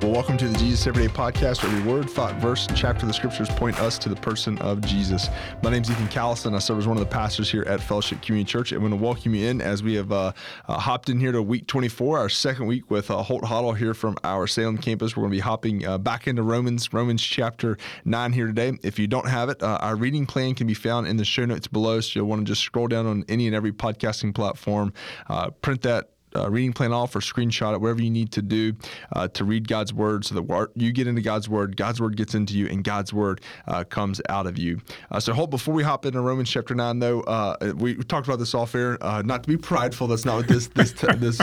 Well, welcome to the Jesus Everyday Podcast, where every word, thought, verse, and chapter of the scriptures point us to the person of Jesus. My name is Ethan Callison. I serve as one of the pastors here at Fellowship Community Church. I'm going to welcome you in as we have uh, uh, hopped in here to week 24, our second week with uh, Holt Hottel here from our Salem campus. We're going to be hopping uh, back into Romans, Romans chapter 9 here today. If you don't have it, uh, our reading plan can be found in the show notes below. So you'll want to just scroll down on any and every podcasting platform, uh, print that uh, reading plan off or screenshot it, whatever you need to do uh, to read God's word so that you get into God's word, God's word gets into you, and God's word uh, comes out of you. Uh, so, Holt before we hop into Romans chapter 9, though, uh, we talked about this off air. Uh, not to be prideful, that's not what this this, this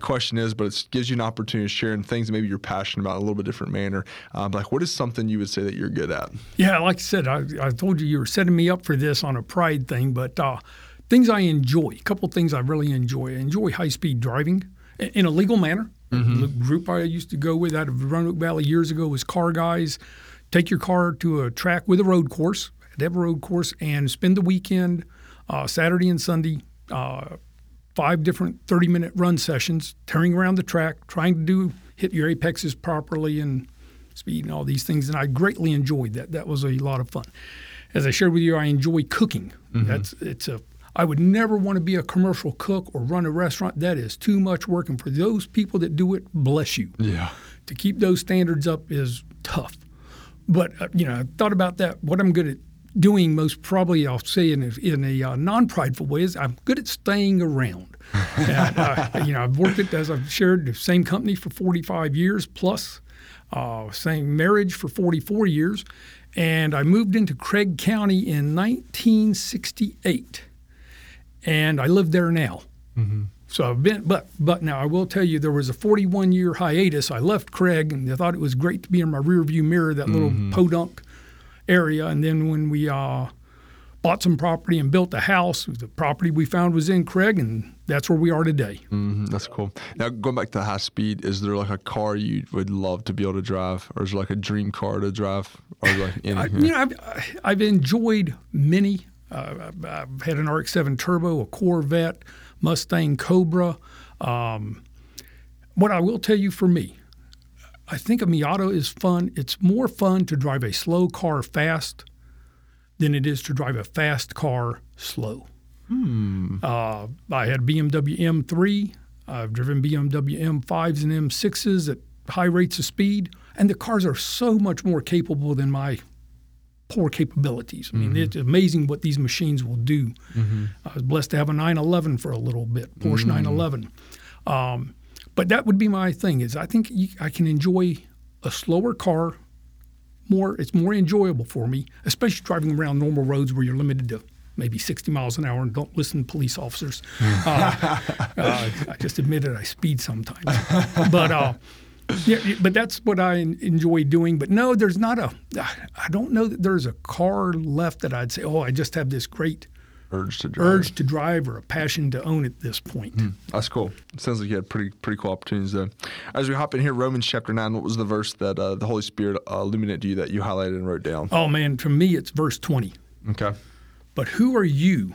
question is, but it gives you an opportunity to share in things maybe you're passionate about in a little bit different manner. Um, like, what is something you would say that you're good at? Yeah, like I said, I, I told you you were setting me up for this on a pride thing, but things I enjoy, a couple things I really enjoy. I enjoy high speed driving in a legal manner. Mm-hmm. The group I used to go with out of Roanoke Valley years ago was car guys. Take your car to a track with a road course, have a road course, and spend the weekend, uh, Saturday and Sunday, uh, five different 30 minute run sessions, tearing around the track, trying to do hit your apexes properly and speed and all these things. And I greatly enjoyed that. That was a lot of fun. As I shared with you, I enjoy cooking. Mm-hmm. That's it's a I would never want to be a commercial cook or run a restaurant. That is too much work. And for those people that do it, bless you. Yeah. To keep those standards up is tough. But, uh, you know, I thought about that. What I'm good at doing, most probably, I'll say in a, in a uh, non prideful way, is I'm good at staying around. and, uh, you know, I've worked at, as I've shared, the same company for 45 years plus, uh, same marriage for 44 years. And I moved into Craig County in 1968 and I live there now. Mm-hmm. So I've been, but but now I will tell you, there was a 41 year hiatus. I left Craig, and I thought it was great to be in my rearview mirror, that little mm-hmm. podunk area. And then when we uh, bought some property and built a house, the property we found was in Craig, and that's where we are today. Mm-hmm. That's cool. Now going back to the high speed, is there like a car you would love to be able to drive, or is there like a dream car to drive, or like any? I, you know, I've, I've enjoyed many uh, I've had an RX-7 Turbo, a Corvette, Mustang Cobra. Um, what I will tell you for me, I think a Miata is fun. It's more fun to drive a slow car fast than it is to drive a fast car slow. Hmm. Uh, I had BMW M3. I've driven BMW M5s and M6s at high rates of speed, and the cars are so much more capable than my poor capabilities. I mean, mm-hmm. it's amazing what these machines will do. Mm-hmm. I was blessed to have a 911 for a little bit, Porsche mm-hmm. 911. Um, but that would be my thing. Is I think I can enjoy a slower car more. It's more enjoyable for me, especially driving around normal roads where you're limited to maybe 60 miles an hour and don't listen to police officers. uh, uh, I just admit admitted I speed sometimes, but uh, yeah, but that's what I enjoy doing. But no, there's not a. I don't know that there's a car left that I'd say, oh, I just have this great urge to drive. urge to drive or a passion to own at this point. Mm, that's cool. It sounds like you had pretty pretty cool opportunities there. As we hop in here, Romans chapter nine. What was the verse that uh, the Holy Spirit uh, illuminated to you that you highlighted and wrote down? Oh man, for me it's verse twenty. Okay. But who are you,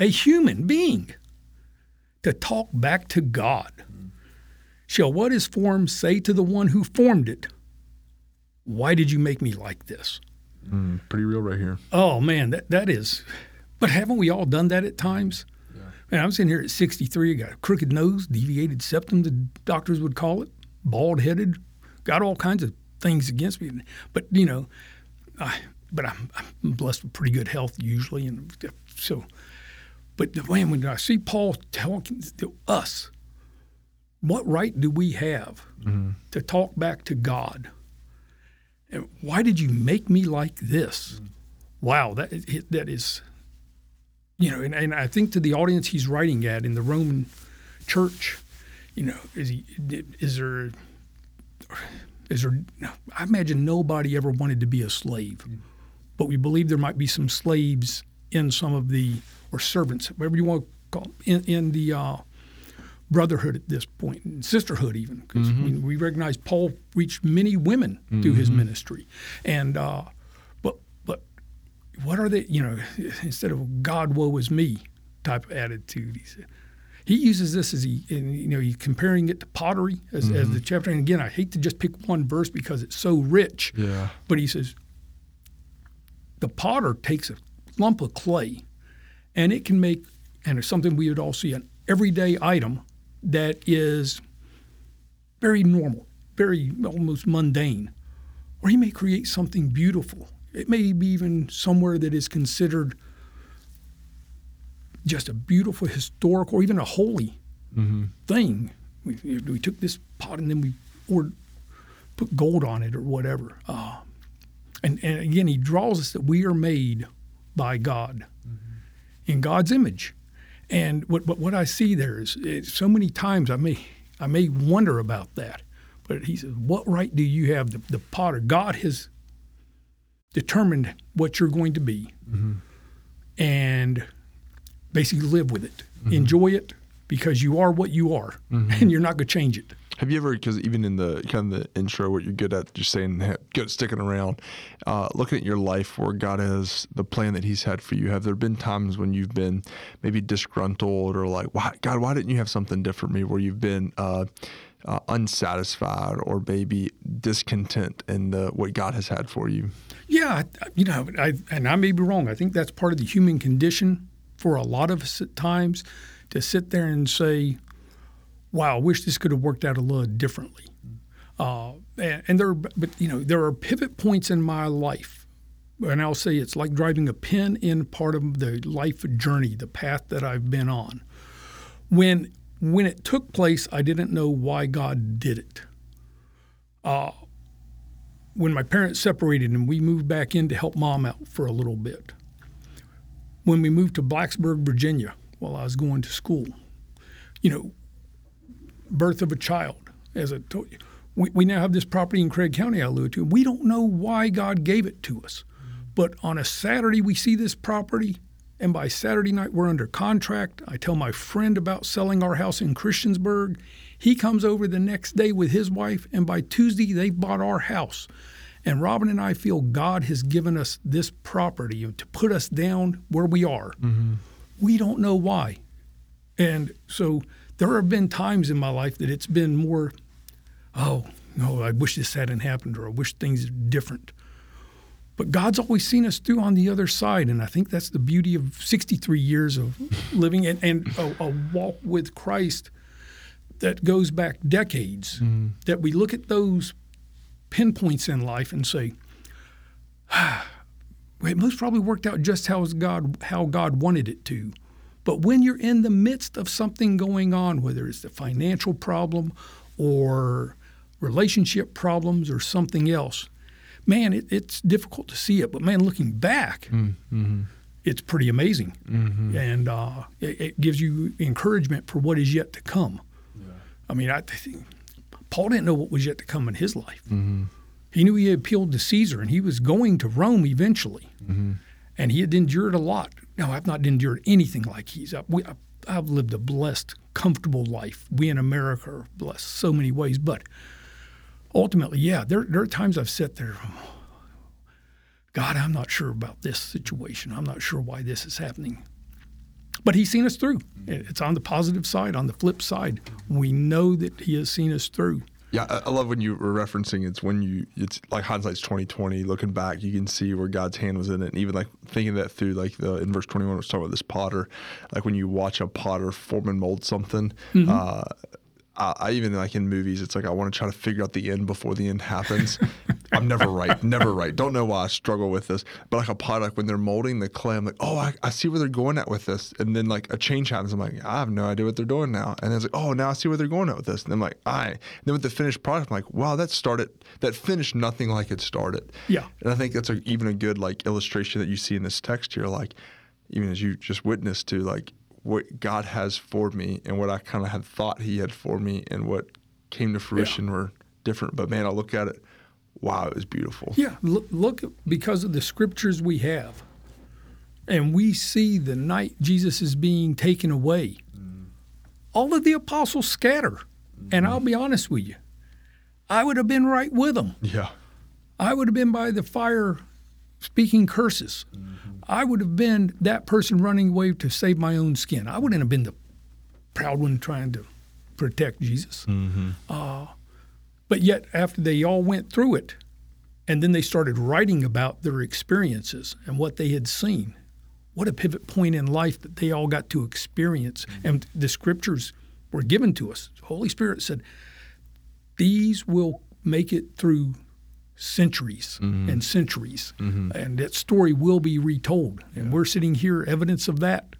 a human being, to talk back to God? Shall what is formed say to the one who formed it, Why did you make me like this? Mm, pretty real right here. Oh, man, that, that is. But haven't we all done that at times? Yeah. Man, I'm sitting here at 63, got a crooked nose, deviated septum, the doctors would call it, bald headed, got all kinds of things against me. But, you know, I, but I'm, I'm blessed with pretty good health usually. And so, but the man, when I see Paul talking to us, what right do we have mm-hmm. to talk back to God? And why did you make me like this? Mm-hmm. Wow, that that is, you know, and, and I think to the audience he's writing at in the Roman church, you know, is he is there is there? I imagine nobody ever wanted to be a slave, mm-hmm. but we believe there might be some slaves in some of the or servants, whatever you want to call them, in, in the uh, brotherhood at this point, and sisterhood even, because mm-hmm. we, we, recognize Paul reached many women mm-hmm. through his ministry, and uh, but but what are they? You know, instead of God woe is me type of attitude, he said. He uses this as he, and, you know, he's comparing it to pottery as, mm-hmm. as the chapter. And again, I hate to just pick one verse because it's so rich. Yeah. But he says, the potter takes a lump of clay, and it can make, and it's something we would all see an everyday item that is very normal, very almost mundane, or he may create something beautiful. It may be even somewhere that is considered just a beautiful historical or even a holy mm-hmm. thing. We, we, took this pot and then we poured, put gold on it or whatever. Uh, and, and again, he draws us that we are made by God mm-hmm. in God's image. And what, what, what I see there is, is so many times I may I may wonder about that. But he says, What right do you have? The, the potter, God has determined what you're going to be. Mm-hmm. And basically live with it, mm-hmm. enjoy it, because you are what you are, mm-hmm. and you're not going to change it. Have you ever, because even in the kind of the intro, what you're good at, just saying, good at sticking around, uh, looking at your life where God has the plan that He's had for you, have there been times when you've been maybe disgruntled or like, why, God, why didn't you have something different for me? Where you've been uh, uh, unsatisfied or maybe discontent in the, what God has had for you? Yeah, you know, I, and I may be wrong. I think that's part of the human condition for a lot of us at times to sit there and say, wow, I wish this could have worked out a little differently. Uh, and, and, there, but you know, there are pivot points in my life, and I'll say it's like driving a pin in part of the life journey, the path that I've been on. When when it took place, I didn't know why God did it. Uh, when my parents separated and we moved back in to help mom out for a little bit. When we moved to Blacksburg, Virginia, while I was going to school, you know, birth of a child, as I told you. We, we now have this property in Craig County I alluded to. We don't know why God gave it to us. But on a Saturday, we see this property, and by Saturday night, we're under contract. I tell my friend about selling our house in Christiansburg. He comes over the next day with his wife, and by Tuesday, they've bought our house. And Robin and I feel God has given us this property to put us down where we are. Mm-hmm. We don't know why. And so there have been times in my life that it's been more, oh, no, I wish this hadn't happened or I wish things were different. But God's always seen us through on the other side. And I think that's the beauty of 63 years of living and, and a, a, walk with Christ that goes back decades. Mm. That we look at those pinpoints in life and say, ah, it most probably worked out just how God how God wanted it to. But when you're in the midst of something going on, whether it's the financial problem or relationship problems or something else, man, it, it's difficult to see it. But man, looking back, mm, mm-hmm. it's pretty amazing, mm-hmm. and uh, it, it, gives you encouragement for what is yet to come. Yeah. I mean, I think Paul didn't know what was yet to come in his life. Mm-hmm. He knew he had appealed to Caesar, and he was going to Rome eventually, mm-hmm. and he had endured a lot. No, I've not endured anything like he's. We, uh, I've lived a blessed, comfortable life. We in America are blessed so many ways, but ultimately, yeah, there, there are times I've sat there. God, I'm not sure about this situation. I'm not sure why this is happening. But He's seen us through. It's on the positive side. On the flip side, we know that He has seen us through. Yeah, I love when you were referencing it's when you it's like hindsight's twenty twenty. Looking back, you can see where God's hand was in it, and even like thinking that through like the in verse twenty one, was talking about this potter. Like when you watch a potter form and mold something, mm-hmm. uh, I, I, even like in movies, it's like I want to try to figure out the end before the end happens. I'm never right, never right. Don't know why I struggle with this. But like a pot, like when they're molding the clay, I'm like, oh, I, I see where they're going at with this. And then like a change happens. I'm like, I have no idea what they're doing now. And it's like, oh, now I see where they're going at with this. And I'm like, I. And then with the finished product, I'm like, wow, that started, that finished nothing like it started. Yeah. And I think that's a, even a good like illustration that you see in this text here, like even as you just witnessed to like what God has for me and what I kind of had thought He had for me and what came to fruition yeah. were different. But man, I look at it wow, it was beautiful. Yeah, look, look because of the scriptures we have. and we see the night Jesus is being taken away, all of the apostles scatter. And I'll be honest with you, I would have been right with them. Yeah. I would have been by the fire speaking curses. I would have been that person running away to save my own skin. I wouldn't have been the proud one trying to protect Jesus. Uh, but yet, after they all went through it, and then they started writing about their experiences and what they had seen, what a pivot point in life that they all got to experience. Mm-hmm. And the scriptures were given to us. The Holy Spirit said, These will make it through centuries mm-hmm. and centuries, mm-hmm. and that story will be retold. And we're sitting here, evidence of that,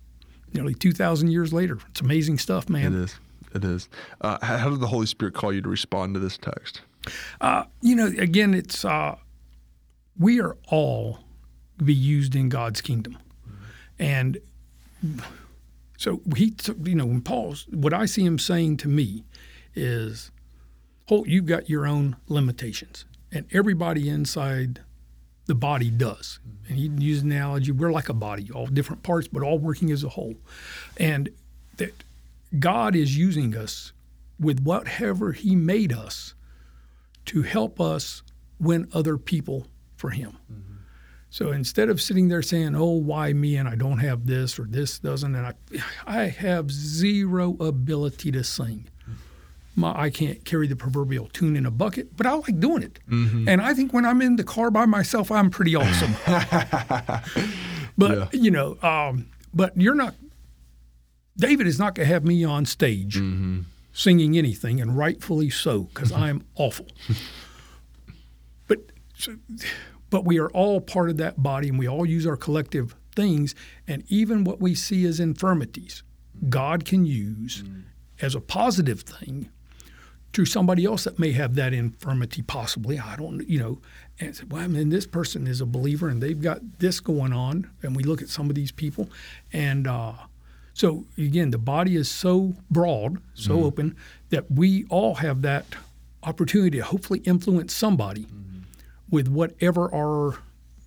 nearly 2,000 years later. It's amazing stuff, man. is. It is. Uh, how did the Holy Spirit call you to respond to this text? Uh, you know, again, it's uh, we are all be used in God's kingdom, and so he, you know, when Paul's what I see him saying to me is, "Holt, you've got your own limitations, and everybody inside the body does." And he used an analogy: we're like a body, all different parts, but all working as a whole, and that God is using us with whatever He made us to help us win other people for Him. Mm-hmm. So instead of sitting there saying, "Oh, why me?" and I don't have this or this doesn't, and I, I have zero ability to sing. Mm-hmm. My, I can't carry the proverbial tune in a bucket, but I like doing it. Mm-hmm. And I think when I'm in the car by myself, I'm pretty awesome. but Yeah. you know, um, but you're not. David is not going to have me on stage mm-hmm. singing anything, and rightfully so, because I'm mm-hmm. awful. but but we are all part of that body, and we all use our collective things, and even what we see as infirmities, God can use mm. as a positive thing to somebody else that may have that infirmity, possibly. I don't, you know, and say, well, I mean, this person is a believer and they've got this going on. And we look at some of these people. And uh, so, again, the body is so broad, so mm-hmm. open, that we all have that opportunity to hopefully influence somebody mm-hmm. with whatever our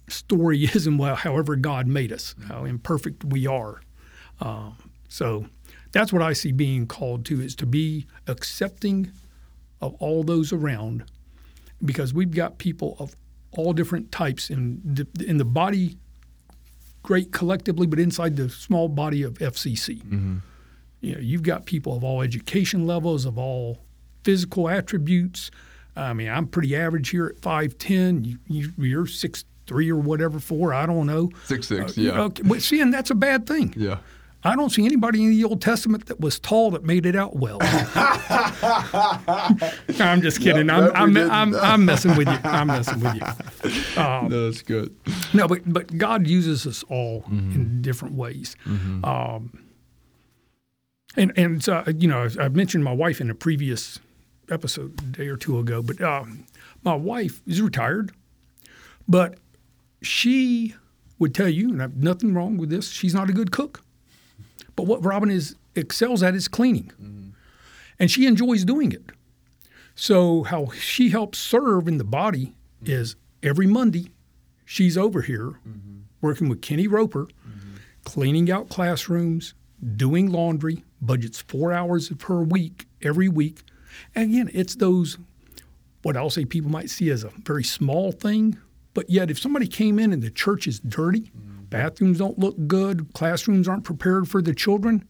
story is and well, however God made us, mm-hmm. how imperfect we are. Um, so that's what I see being called to is to be accepting of all those around because we've got people of all different types in in the body great collectively but inside the small body of FCC. You know, you've got people of all education levels, of all physical attributes. I mean, I'm pretty average here at 5'10. You, you, you're 6'3 or whatever, four, I don't know. Six six. Uh, yeah. Okay, but see, and that's a bad thing. Yeah. I don't see anybody in the Old Testament that was tall that made it out well. I'm just kidding. Yep, I'm, I'm. I'm, I'm messing with you. I'm messing with you. no, that's good. No, but but God uses us all in different ways. Um, and and so, you know, I mentioned my wife in a previous episode a day or two ago, but um, my wife is retired, but she would tell you, and I've nothing wrong with this. She's not a good cook, but what Robin is excels at is cleaning, mm-hmm. and she enjoys doing it. So how she helps serve in the body mm-hmm. is every Monday she's over here mm-hmm. working with Kenny Roper, cleaning out classrooms, doing laundry, budgets four hours per week every week. And again, it's those what I'll say people might see as a very small thing, but yet if somebody came in and the church is dirty, bathrooms don't look good, classrooms aren't prepared for the children,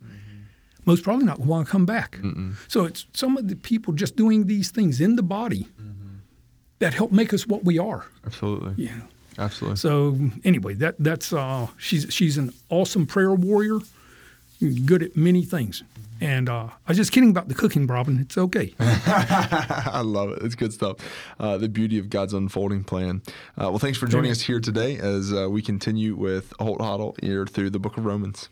most probably not want to come back. So it's some of the people just doing these things in the body that help make us what we are. Absolutely. Yeah. Absolutely. So anyway, that that's uh, she's she's an awesome prayer warrior, good at many things. And uh, I was just kidding about the cooking, Robin. It's okay. I love it. It's good stuff. Uh, the beauty of God's unfolding plan. Uh, well, thanks for joining us here today as uh, we continue with Holt Hottel here through the book of Romans.